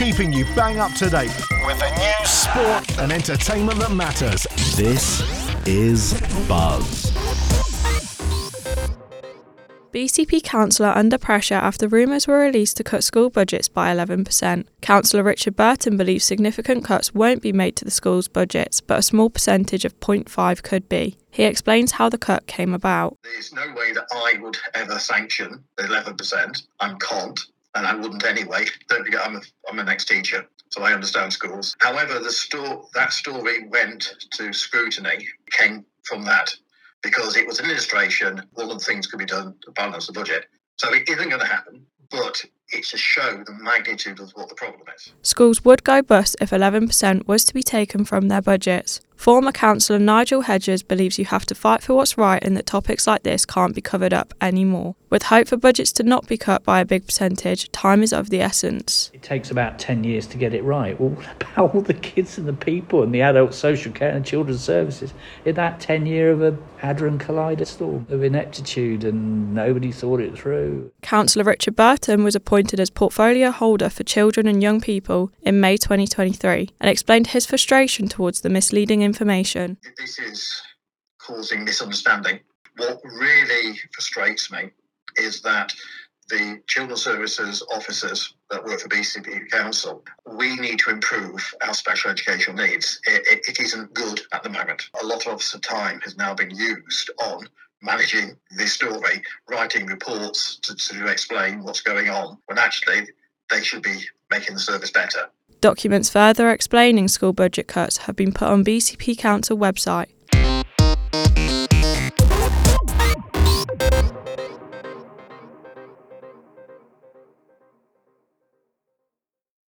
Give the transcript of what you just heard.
keeping you bang up to date with the news, sport, and entertainment that matters. This is Buzz. BCP councillor under pressure after rumours were released to cut school budgets by 11%. Councillor Richard Burton believes significant cuts won't be made to the school's budgets, but a small percentage of 0.5 could be. He explains how the cut came about. There's no way that I would ever sanction the 11%. I'm can't, and I wouldn't anyway. Don't forget, I'm a, I'm an ex-teacher, so I understand schools. However, the sto- that story went to scrutiny, came from that because it was administration. All of the things could be done to balance the budget. So it isn't going to happen, but it's to show the magnitude of what the problem is. Schools would go bust if 11% was to be taken from their budgets. Former councillor Nigel Hedges believes you have to fight for what's right and that topics like this can't be covered up anymore. With hope for budgets to not be cut by a big percentage, time is of the essence. It takes about 10 years to get it right. Well, what about all the kids and the people and the adult social care and children's services in that 10 year of a Hadron Collider storm of ineptitude and nobody thought it through? Councillor Richard Burton was appointed as portfolio holder for children and young people in May 2023 and explained his frustration towards the misleading information. This is causing misunderstanding. What really frustrates me is that the children's services officers that work for BCP Council, we need to improve our special educational needs. It, it, it isn't good at the moment. A lot of time has now been used on managing this story, writing reports to, to explain what's going on, when actually they should be making the service better. Documents further explaining school budget cuts have been put on BCP Council website